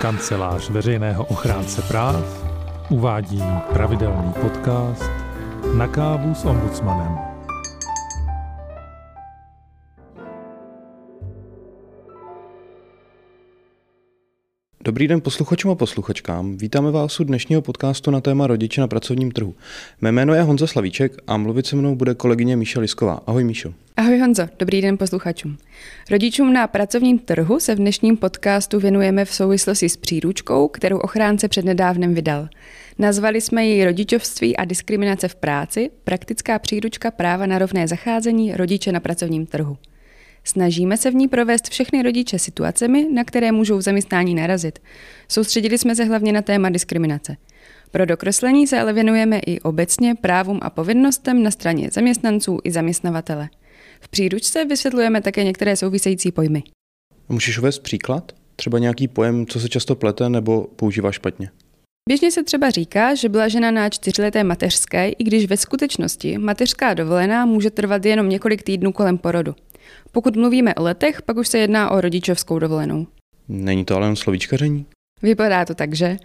Kancelář veřejného ochránce práv uvádí pravidelný podcast Na kávu s ombudsmanem. Dobrý den posluchačům a posluchačkám. Vítáme vás u dnešního podcastu na téma rodiče na pracovním trhu. Mé jméno je Honza Slavíček a mluvit se mnou bude kolegyně Míša Lisková. Ahoj Míšo. Ahoj Honzo, dobrý den posluchačům. Rodičům na pracovním trhu se v dnešním podcastu věnujeme v souvislosti s příručkou, kterou ochránce přednedávnem vydal. Nazvali jsme ji Rodičovství a diskriminace v práci, praktická příručka práva na rovné zacházení rodiče na pracovním trhu. Snažíme se v ní provést všechny rodiče situacemi, na které můžou v zaměstnání narazit. Soustředili jsme se hlavně na téma diskriminace. Pro dokreslení se ale věnujeme i obecně právům a povinnostem na straně zaměstnanců i zaměstnavatele. V příručce vysvětlujeme také některé související pojmy. Můžeš uvést příklad? Třeba nějaký pojem, co se často plete nebo používá špatně? Běžně se třeba říká, že byla žena na čtyřleté mateřské, i když ve skutečnosti mateřská dovolená může trvat jenom několik týdnů kolem porodu. Pokud mluvíme o letech, pak už se jedná o rodičovskou dovolenou. Není to ale jen slovíčkaření? Vypadá to tak, že?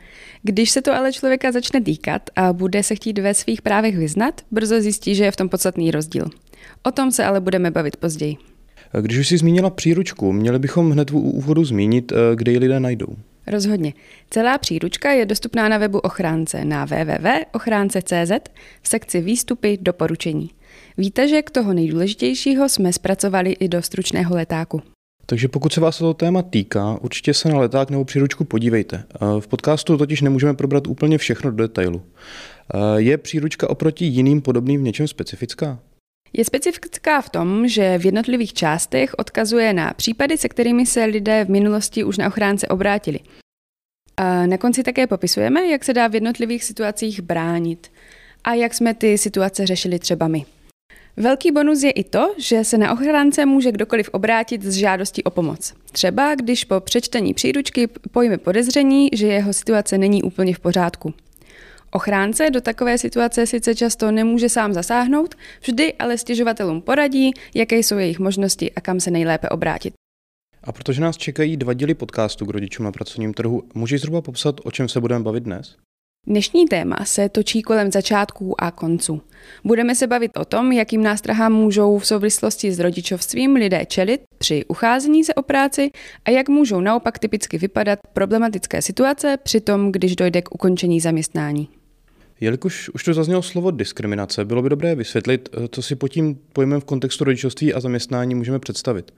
Když se to ale člověka začne týkat a bude se chtít ve svých právech vyznat, brzo zjistí, že je v tom podstatný rozdíl. O tom se ale budeme bavit později. Když už jsi zmínila příručku, měli bychom hned v úvodu zmínit, eh, kde ji lidé najdou. Rozhodně. Celá příručka je dostupná na webu ochránce na www.ochránce.cz v sekci výstupy doporučení. Víte, že k toho nejdůležitějšího jsme zpracovali i do stručného letáku. Takže pokud se vás to téma týká, určitě se na leták nebo příručku podívejte. V podcastu totiž nemůžeme probrat úplně všechno do detailu. Je příručka oproti jiným podobným v něčem specifická? Je specifická v tom, že v jednotlivých částech odkazuje na případy, se kterými se lidé v minulosti už na ochránce obrátili. A na konci také popisujeme, jak se dá v jednotlivých situacích bránit a jak jsme ty situace řešili třeba my. Velký bonus je i to, že se na ochránce může kdokoliv obrátit s žádostí o pomoc. Třeba když po přečtení příručky pojme podezření, že jeho situace není úplně v pořádku. Ochránce do takové situace sice často nemůže sám zasáhnout, vždy ale stěžovatelům poradí, jaké jsou jejich možnosti a kam se nejlépe obrátit. A protože nás čekají dva díly podcastu k rodičům na pracovním trhu, můžeš zhruba popsat, o čem se budeme bavit dnes? Dnešní téma se točí kolem začátků a konců. Budeme se bavit o tom, jakým nástrahám můžou v souvislosti s rodičovstvím lidé čelit při ucházení se o práci a jak můžou naopak typicky vypadat problematické situace při tom, když dojde k ukončení zaměstnání. Jelikož už to zaznělo slovo diskriminace, bylo by dobré vysvětlit, eh, co si pod tím pojmem v kontextu rodičovství a zaměstnání můžeme představit.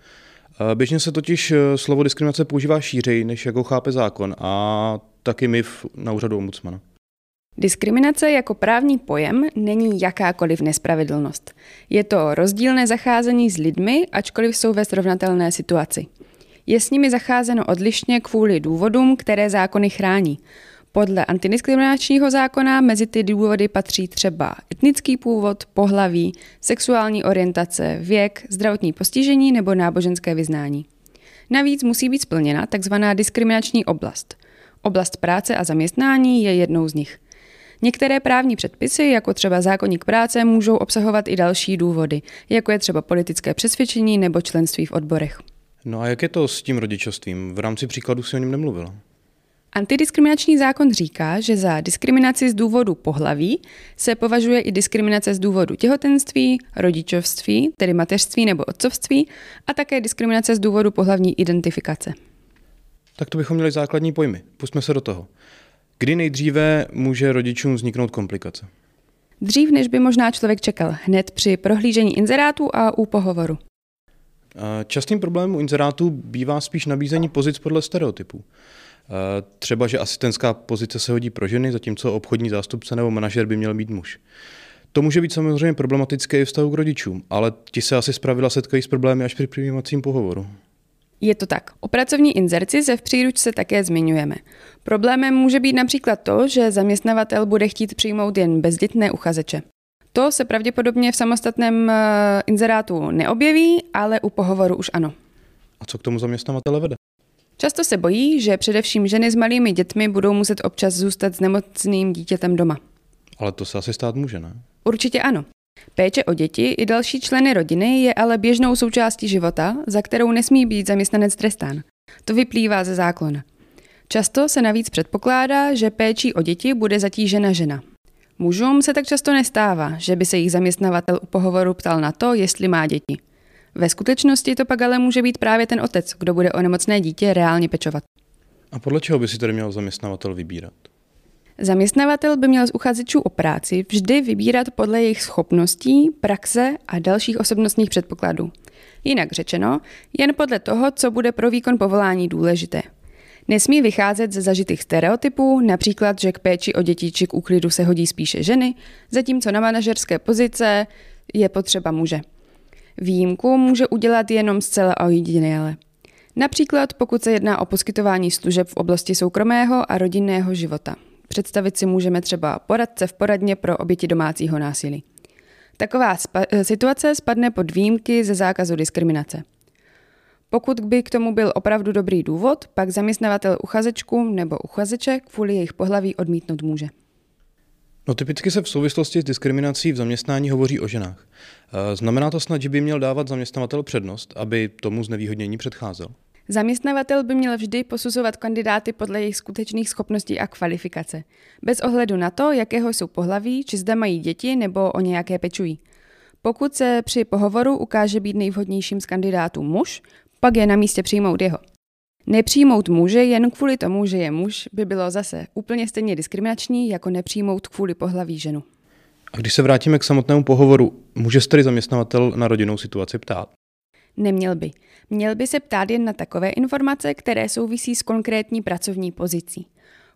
Eh, běžně se totiž eh, slovo diskriminace používá šířej, než jako chápe zákon a taky my na úřadu ombudsmana. Diskriminace jako právní pojem není jakákoliv nespravedlnost. Je to rozdílné zacházení s lidmi, ačkoliv jsou ve srovnatelné situaci. Je s nimi zacházeno odlišně kvůli důvodům, které zákony chrání. Podle antidiskriminačního zákona mezi ty důvody patří třeba etnický původ, pohlaví, sexuální orientace, věk, zdravotní postižení nebo náboženské vyznání. Navíc musí být splněna tzv. diskriminační oblast. Oblast práce a zaměstnání je jednou z nich. Některé právní předpisy, jako třeba zákonník práce, můžou obsahovat i další důvody, jako je třeba politické přesvědčení nebo členství v odborech. No a jak je to s tím rodičovstvím? V rámci příkladu si o něm nemluvila. Antidiskriminační zákon říká, že za diskriminaci z důvodu pohlaví se považuje i diskriminace z důvodu těhotenství, rodičovství, tedy mateřství nebo otcovství, a také diskriminace z důvodu pohlavní identifikace. Tak to bychom měli základní pojmy. Pustme se do toho. Kdy nejdříve může rodičům vzniknout komplikace? Dřív, než by možná člověk čekal, hned při prohlížení inzerátů a u pohovoru. Častým problémem u inzerátů bývá spíš nabízení pozic podle stereotypů. Třeba, že asistentská pozice se hodí pro ženy, zatímco obchodní zástupce nebo manažer by měl být muž. To může být samozřejmě problematické i vztahu k rodičům, ale ti se asi zpravidla setkají s problémy až při přijímacím pohovoru. Je to tak. O pracovní inzerci se v příručce také zmiňujeme. Problémem může být například to, že zaměstnavatel bude chtít přijmout jen bezdětné uchazeče. To se pravděpodobně v samostatném eh, inzerátu neobjeví, ale u pohovoru už ano. A co k tomu zaměstnavatele vede? Často se bojí, že především ženy s malými dětmi budou muset občas zůstat s nemocným dítětem doma. Ale to se asi stát může, ne? Určitě ano. Péče o děti i další členy rodiny je ale běžnou součástí života, za kterou nesmí být zaměstnanec trestán. To vyplývá ze zákona. Často se navíc předpokládá, že péčí o děti bude zatížena žena. Mužům se tak často nestává, že by se jich zaměstnavatel u pohovoru ptal na to, jestli má děti. Ve skutečnosti to pak ale může být právě ten otec, kdo bude o nemocné dítě reálně pečovat. A podle čeho by si tedy měl zaměstnavatel vybírat? Zaměstnavatel by měl z uchazečů o práci vždy vybírat podle jejich schopností, praxe a dalších osobnostních předpokladů. Jinak řečeno, jen podle toho, co bude pro výkon povolání důležité. Nesmí vycházet ze zažitých stereotypů, například, že k péči o děti či k úklidu se hodí spíše ženy, zatímco na manažerské pozice je potřeba muže. Výjimku může udělat jenom zcela ojediněle. Například pokud se jedná o poskytování služeb v oblasti soukromého a rodinného života. Představit si můžeme třeba poradce v poradně pro oběti domácího násilí. Taková spa- eh, situace spadne pod výjimky ze zákazu diskriminace. Pokud by k tomu byl opravdu dobrý důvod, pak zaměstnavatel uchazečku nebo uchazeče kvůli jejich pohlaví odmítnout může. No typicky se v souvislosti s diskriminací v zaměstnání hovoří o ženách. Eh, znamená to snad, že by měl dávat zaměstnavatel přednost, aby tomu znevýhodnění předcházel? Zaměstnavatel by měl vždy posuzovat kandidáty podle jejich skutečných schopností a kvalifikace, bez ohledu na to, jakého jsou pohlaví, či zda mají děti nebo o nějaké pečují. Pokud se při pohovoru ukáže být nejvhodnějším z kandidátů muž, pak je na místě přijmout jeho. Nepřijmout muže jen kvůli tomu, že je muž, by bylo zase úplně stejně diskriminační, jako nepřijmout kvůli pohlaví ženu. A když se vrátíme k samotnému pohovoru, může se tedy zaměstnavatel na rodinnou situaci ptát? Neměl by. Měl by se ptát jen na takové informace, které souvisí s konkrétní pracovní pozicí.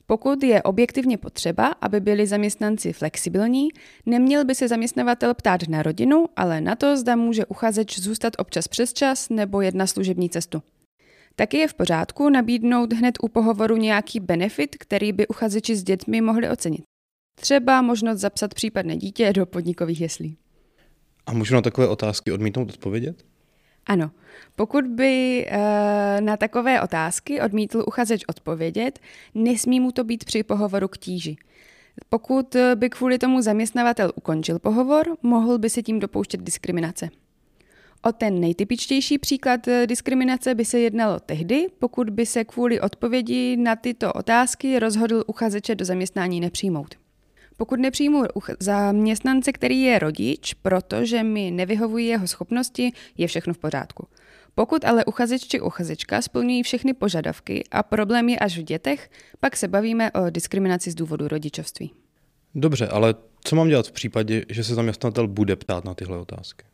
Pokud je objektivně potřeba, aby byli zaměstnanci flexibilní, neměl by se zaměstnavatel ptát na rodinu, ale na to, zda může uchazeč zůstat občas přes čas nebo jedna služební cestu. Taky je v pořádku nabídnout hned u pohovoru nějaký benefit, který by uchazeči s dětmi mohli ocenit. Třeba možnost zapsat případné dítě do podnikových jeslí. A můžu na takové otázky odmítnout odpovědět? Ano, pokud by e, na takové otázky odmítl uchazeč odpovědět, nesmí mu to být při pohovoru k tíži. Pokud by kvůli tomu zaměstnavatel ukončil pohovor, mohl by se tím dopouštět diskriminace. O ten nejtypičtější příklad eh, diskriminace by se jednalo tehdy, pokud by se kvůli odpovědi na tyto otázky rozhodl uchazeče do zaměstnání nepřijmout. Pokud nepřijmu zaměstnance, který je rodič, protože mi nevyhovují jeho schopnosti, je všechno v pořádku. Pokud ale uchazeč či uchazečka splňují všechny požadavky a problém je až v dětech, pak se bavíme o diskriminaci z důvodu rodičovství. Dobře, ale co mám dělat v případě, že se zaměstnatel bude ptát na tyhle otázky?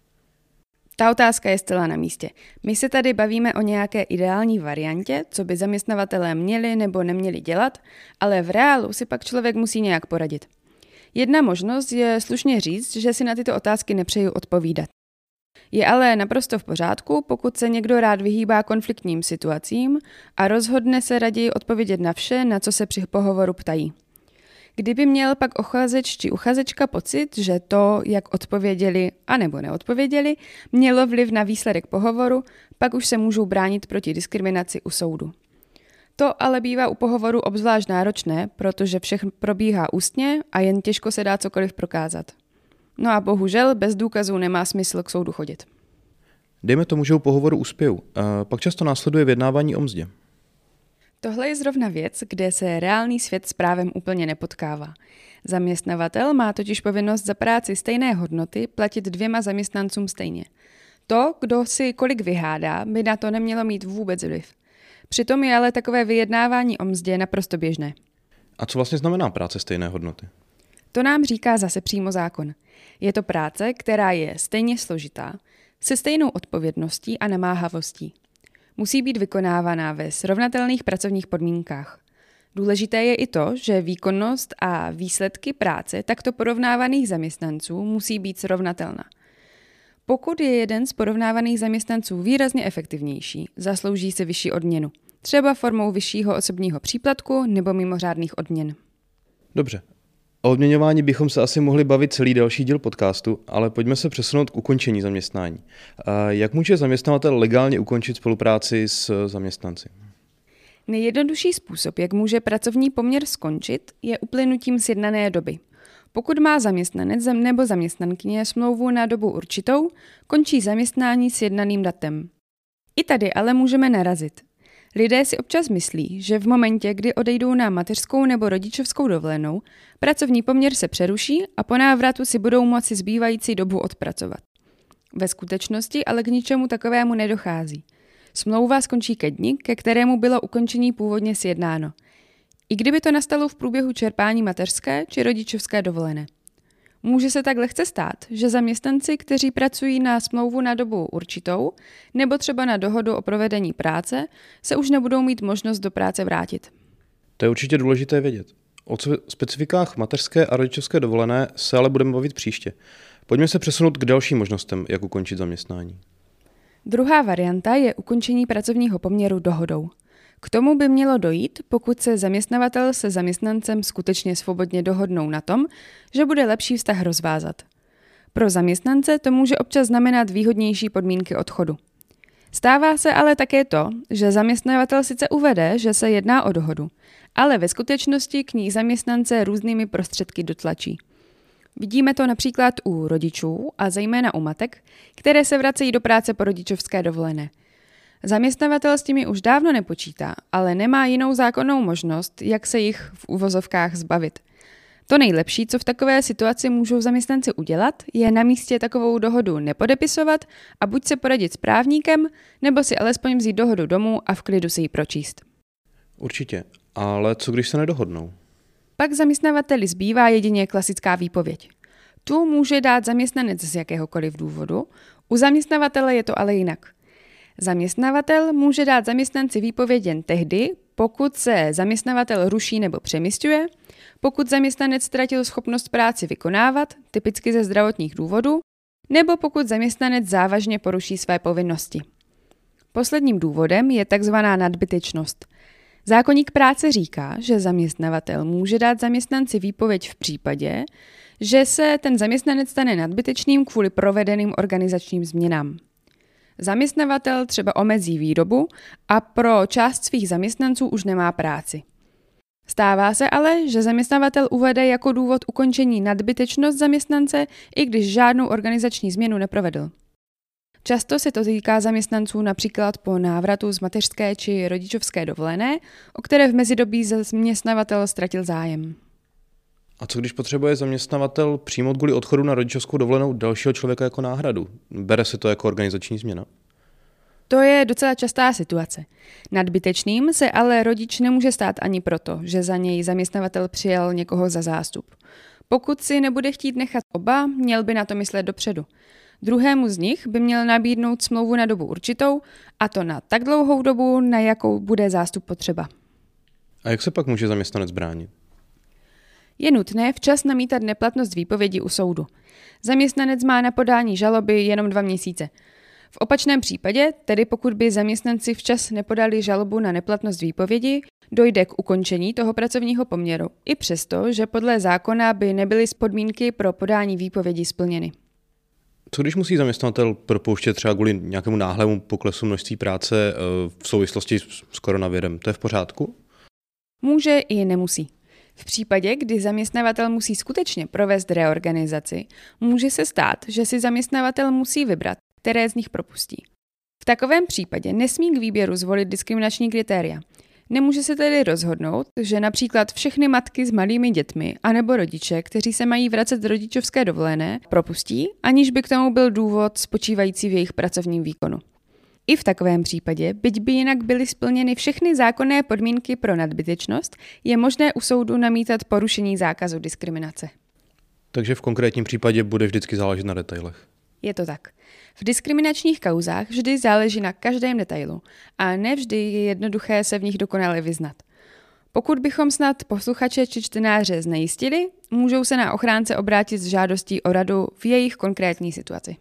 Ta otázka je zcela na místě. My se tady bavíme o nějaké ideální variantě, co by zaměstnavatelé měli nebo neměli dělat, ale v reálu si pak člověk musí nějak poradit. Jedna možnost je slušně říct, že si na tyto otázky nepřeju odpovídat. Je ale naprosto v pořádku, pokud se někdo rád vyhýbá konfliktním situacím a rozhodne se raději odpovědět na vše, na co se při pohovoru ptají. Kdyby měl pak uchazeč či uchazečka pocit, že to, jak odpověděli a nebo neodpověděli, mělo vliv na výsledek pohovoru, pak už se můžou bránit proti diskriminaci u soudu. To ale bývá u pohovoru obzvlášť náročné, protože všechno probíhá ústně a jen těžko se dá cokoliv prokázat. No a bohužel bez důkazů nemá smysl k soudu chodit. Dejme tomu, že u pohovoru uspěju. Pak často následuje vyjednávání o mzdě. Tohle je zrovna věc, kde se reálný svět s právem úplně nepotkává. Zaměstnavatel má totiž povinnost za práci stejné hodnoty platit dvěma zaměstnancům stejně. To, kdo si kolik vyhádá, by na to nemělo mít vůbec vliv. Přitom je ale takové vyjednávání o mzdě naprosto běžné. A co vlastně znamená práce stejné hodnoty? To nám říká zase přímo zákon. Je to práce, která je stejně složitá, se stejnou odpovědností a namáhavostí. Musí být vykonávaná ve srovnatelných pracovních podmínkách. Důležité je i to, že výkonnost a výsledky práce takto porovnávaných zaměstnanců musí být srovnatelná. Pokud je jeden z porovnávaných zaměstnanců výrazně efektivnější, zaslouží se vyšší odměnu, třeba formou vyššího osobního příplatku nebo mimořádných odměn. Dobře. O odměňování bychom se asi mohli bavit celý další díl podcastu, ale pojďme se přesunout k ukončení zaměstnání. Jak může zaměstnavatel legálně ukončit spolupráci s zaměstnanci? Nejjednodušší způsob, jak může pracovní poměr skončit, je uplynutím sjednané doby – pokud má zaměstnanec nebo zaměstnankyně smlouvu na dobu určitou, končí zaměstnání s jednaným datem. I tady ale můžeme narazit. Lidé si občas myslí, že v momentě, kdy odejdou na mateřskou nebo rodičovskou dovolenou, pracovní poměr se přeruší a po návratu si budou moci zbývající dobu odpracovat. Ve skutečnosti ale k ničemu takovému nedochází. Smlouva skončí ke dni, ke kterému bylo ukončení původně sjednáno. I kdyby to nastalo v průběhu čerpání mateřské či rodičovské dovolené. Může se tak lehce stát, že zaměstnanci, kteří pracují na smlouvu na dobu určitou nebo třeba na dohodu o provedení práce, se už nebudou mít možnost do práce vrátit. To je určitě důležité vědět. O specifikách mateřské a rodičovské dovolené se ale budeme bavit příště. Pojďme se přesunout k dalším možnostem, jak ukončit zaměstnání. Druhá varianta je ukončení pracovního poměru dohodou. K tomu by mělo dojít, pokud se zaměstnavatel se zaměstnancem skutečně svobodně dohodnou na tom, že bude lepší vztah rozvázat. Pro zaměstnance to může občas znamenat výhodnější podmínky odchodu. Stává se ale také to, že zaměstnavatel sice uvede, že se jedná o dohodu, ale ve skutečnosti k ní zaměstnance různými prostředky dotlačí. Vidíme to například u rodičů a zejména u matek, které se vracejí do práce po rodičovské dovolené – Zaměstnavatel s těmi už dávno nepočítá, ale nemá jinou zákonnou možnost, jak se jich v uvozovkách zbavit. To nejlepší, co v takové situaci můžou zaměstnanci udělat, je na místě takovou dohodu nepodepisovat a buď se poradit s právníkem, nebo si alespoň vzít dohodu domů a v klidu si ji pročíst. Určitě, ale co když se nedohodnou? Pak zaměstnavateli zbývá jedině klasická výpověď. Tu může dát zaměstnanec z jakéhokoliv důvodu, u zaměstnavatele je to ale jinak – Zaměstnavatel může dát zaměstnanci výpověď jen tehdy, pokud se zaměstnavatel ruší nebo přemysťuje, pokud zaměstnanec ztratil schopnost práci vykonávat, typicky ze zdravotních důvodů, nebo pokud zaměstnanec závažně poruší své povinnosti. Posledním důvodem je tzv. nadbytečnost. Zákonník práce říká, že zaměstnavatel může dát zaměstnanci výpověď v případě, že se ten zaměstnanec stane nadbytečným kvůli provedeným organizačním změnám. Zaměstnavatel třeba omezí výrobu a pro část svých zaměstnanců už nemá práci. Stává se ale, že zaměstnavatel uvede jako důvod ukončení nadbytečnost zaměstnance, i když žádnou organizační změnu neprovedl. Často se to týká zaměstnanců například po návratu z mateřské či rodičovské dovolené, o které v mezidobí zaměstnavatel ztratil zájem. A co když potřebuje zaměstnavatel přijmout kvůli odchodu na rodičovskou dovolenou dalšího člověka jako náhradu? Bere se to jako organizační změna? To je docela častá situace. Nadbytečným se ale rodič nemůže stát ani proto, že za něj zaměstnavatel přijel někoho za zástup. Pokud si nebude chtít nechat oba, měl by na to myslet dopředu. Druhému z nich by měl nabídnout smlouvu na dobu určitou, a to na tak dlouhou dobu, na jakou bude zástup potřeba. A jak se pak může zaměstnanec bránit? Je nutné včas namítat neplatnost výpovědi u soudu. Zaměstnanec má na podání žaloby jenom dva měsíce. V opačném případě, tedy pokud by zaměstnanci včas nepodali žalobu na neplatnost výpovědi, dojde k ukončení toho pracovního poměru, i přesto, že podle zákona by nebyly podmínky pro podání výpovědi splněny. Co když musí zaměstnatel propouštět třeba kvůli nějakému náhlému poklesu množství práce eh, v souvislosti s koronavirem? To je v pořádku? Může i nemusí. V případě, kdy zaměstnavatel musí skutečně provést reorganizaci, může se stát, že si zaměstnavatel musí vybrat, které z nich propustí. V takovém případě nesmí k výběru zvolit diskriminační kritéria. Nemůže se tedy rozhodnout, že například všechny matky s malými dětmi anebo rodiče, kteří se mají vracet z rodičovské dovolené, propustí, aniž by k tomu byl důvod spočívající v jejich pracovním výkonu. I v takovém případě, byť by jinak byly splněny všechny zákonné podmínky pro nadbytečnost, je možné u soudu namítat porušení zákazu diskriminace. Takže v konkrétním případě bude vždycky záležet na detailech. Je to tak. V diskriminačních kauzách vždy záleží na každém detailu a nevždy je jednoduché se v nich dokonale vyznat. Pokud bychom snad posluchače či čtenáře znejistili, můžou se na ochránce obrátit s žádostí o radu v jejich konkrétní situaci.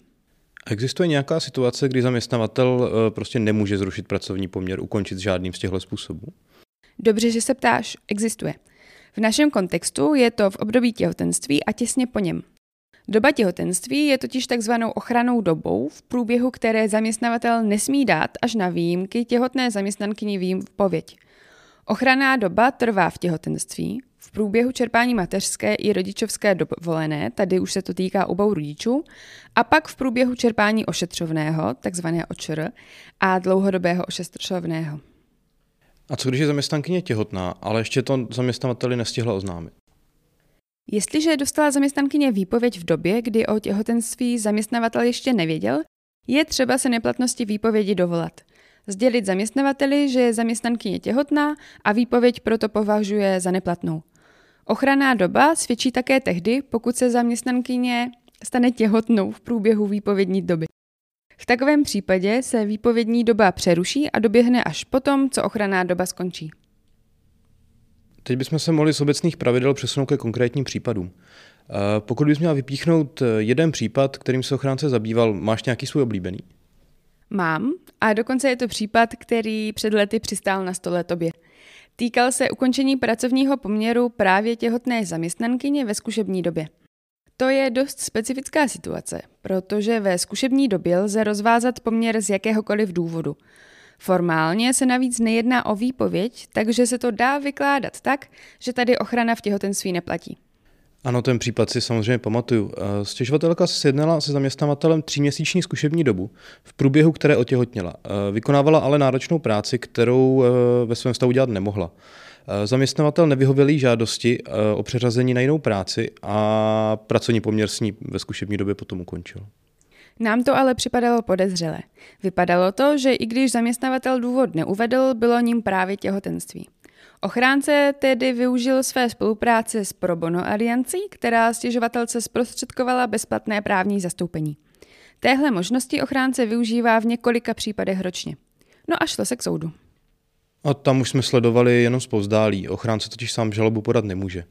Existuje nějaká situace, kdy zaměstnavatel eh, prostě nemůže zrušit pracovní poměr, ukončit žádným z těchto způsobů? Dobře, že se ptáš. Existuje. V našem kontextu je to v období těhotenství a těsně po něm. Doba těhotenství je totiž takzvanou ochranou dobou, v průběhu které zaměstnavatel nesmí dát až na výjimky těhotné zaměstnankyni výpověď. Ochranná doba trvá v těhotenství, v průběhu čerpání mateřské i rodičovské dovolené, tady už se to týká obou rodičů, a pak v průběhu čerpání ošetřovného, takzvané očr, a dlouhodobého ošetřovného. A co když je zaměstnankyně těhotná, ale ještě to zaměstnavateli nestihla oznámit? Jestliže dostala zaměstnankyně výpověď v době, kdy o těhotenství zaměstnavatel ještě nevěděl, je třeba se neplatnosti výpovědi dovolat. Sdělit zaměstnavateli, že je zaměstnankyně těhotná a výpověď proto považuje za neplatnou. Ochranná doba svědčí také tehdy, pokud se zaměstnankyně stane těhotnou v průběhu výpovědní doby. V takovém případě se výpovědní doba přeruší a doběhne až potom, co ochranná doba skončí. Teď bychom se mohli z obecných pravidel přesunout ke konkrétním případům. Eh, pokud bys měla vypíchnout eh, jeden případ, kterým se ochránce zabýval, máš nějaký svůj oblíbený? Mám a dokonce je to případ, který před lety přistál na stole tobě. Týkal se ukončení pracovního poměru právě těhotné zaměstnankyně ve zkušební době. To je dost specifická situace, protože ve zkušební době lze rozvázat poměr z jakéhokoliv důvodu. Formálně se navíc nejedná o výpověď, takže se to dá vykládat tak, že tady ochrana v těhotenství neplatí. Ano, ten případ si samozřejmě pamatuju. Eh, stěžovatelka se sjednala se zaměstnavatelem tříměsíční zkušební dobu, v průběhu které otěhotněla. Eh, vykonávala ale náročnou práci, kterou eh, ve svém stavu dělat nemohla. Zaměstnavatel nevyhověl jí žádosti o přeřazení na jinou práci a pracovní poměr s ní ve zkušební době potom ukončil. Nám to ale připadalo podezřelé. Vypadalo to, že i když zaměstnavatel důvod neuvedl, bylo ním právě těhotenství. Ochránce tedy využil své spolupráce s Pro Bono aliancí, která stěžovatelce zprostředkovala bezplatné právní zastoupení. Téhle možnosti ochránce využívá v několika případech ročně. No a šlo se k soudu. A tam už jsme sledovali jenom spouzdálí. Ochránce totiž sám žalobu podat nemůže.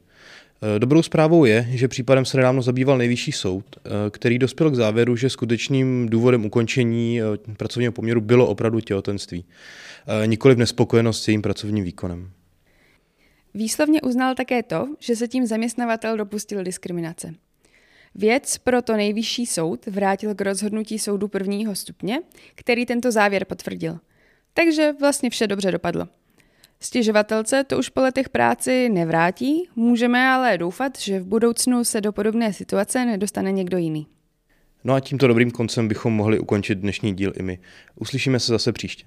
E, dobrou zprávou je, že případem se nedávno zabýval nejvyšší soud, e, který dospěl k závěru, že skutečným důvodem ukončení e, pracovního poměru bylo opravdu těhotenství, nikoli v nespokojenost s jejím pracovním výkonem. Výslovně uznal také to, že se tím zaměstnavatel dopustil diskriminace. Věc proto nejvyšší soud vrátil k rozhodnutí soudu prvního stupně, který tento závěr potvrdil. Takže vlastně vše dobře dopadlo. Stěžovatelce to už po letech práci nevrátí, můžeme ale doufat, že v budoucnu se do podobné situace nedostane někdo jiný. No a tímto dobrým koncem bychom mohli ukončit dnešní díl i my. Uslyšíme se zase příště.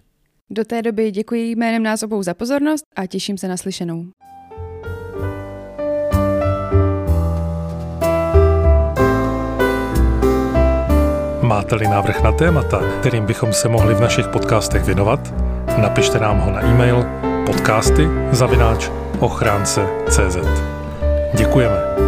Do té doby děkuji jménem nás obou za pozornost a těším se na slyšenou. Máte-li návrh na témata, kterým bychom se mohli v našich podcastech věnovat, napište nám ho na e-mail podcasty zavináč ochránce.cz. Děkujeme.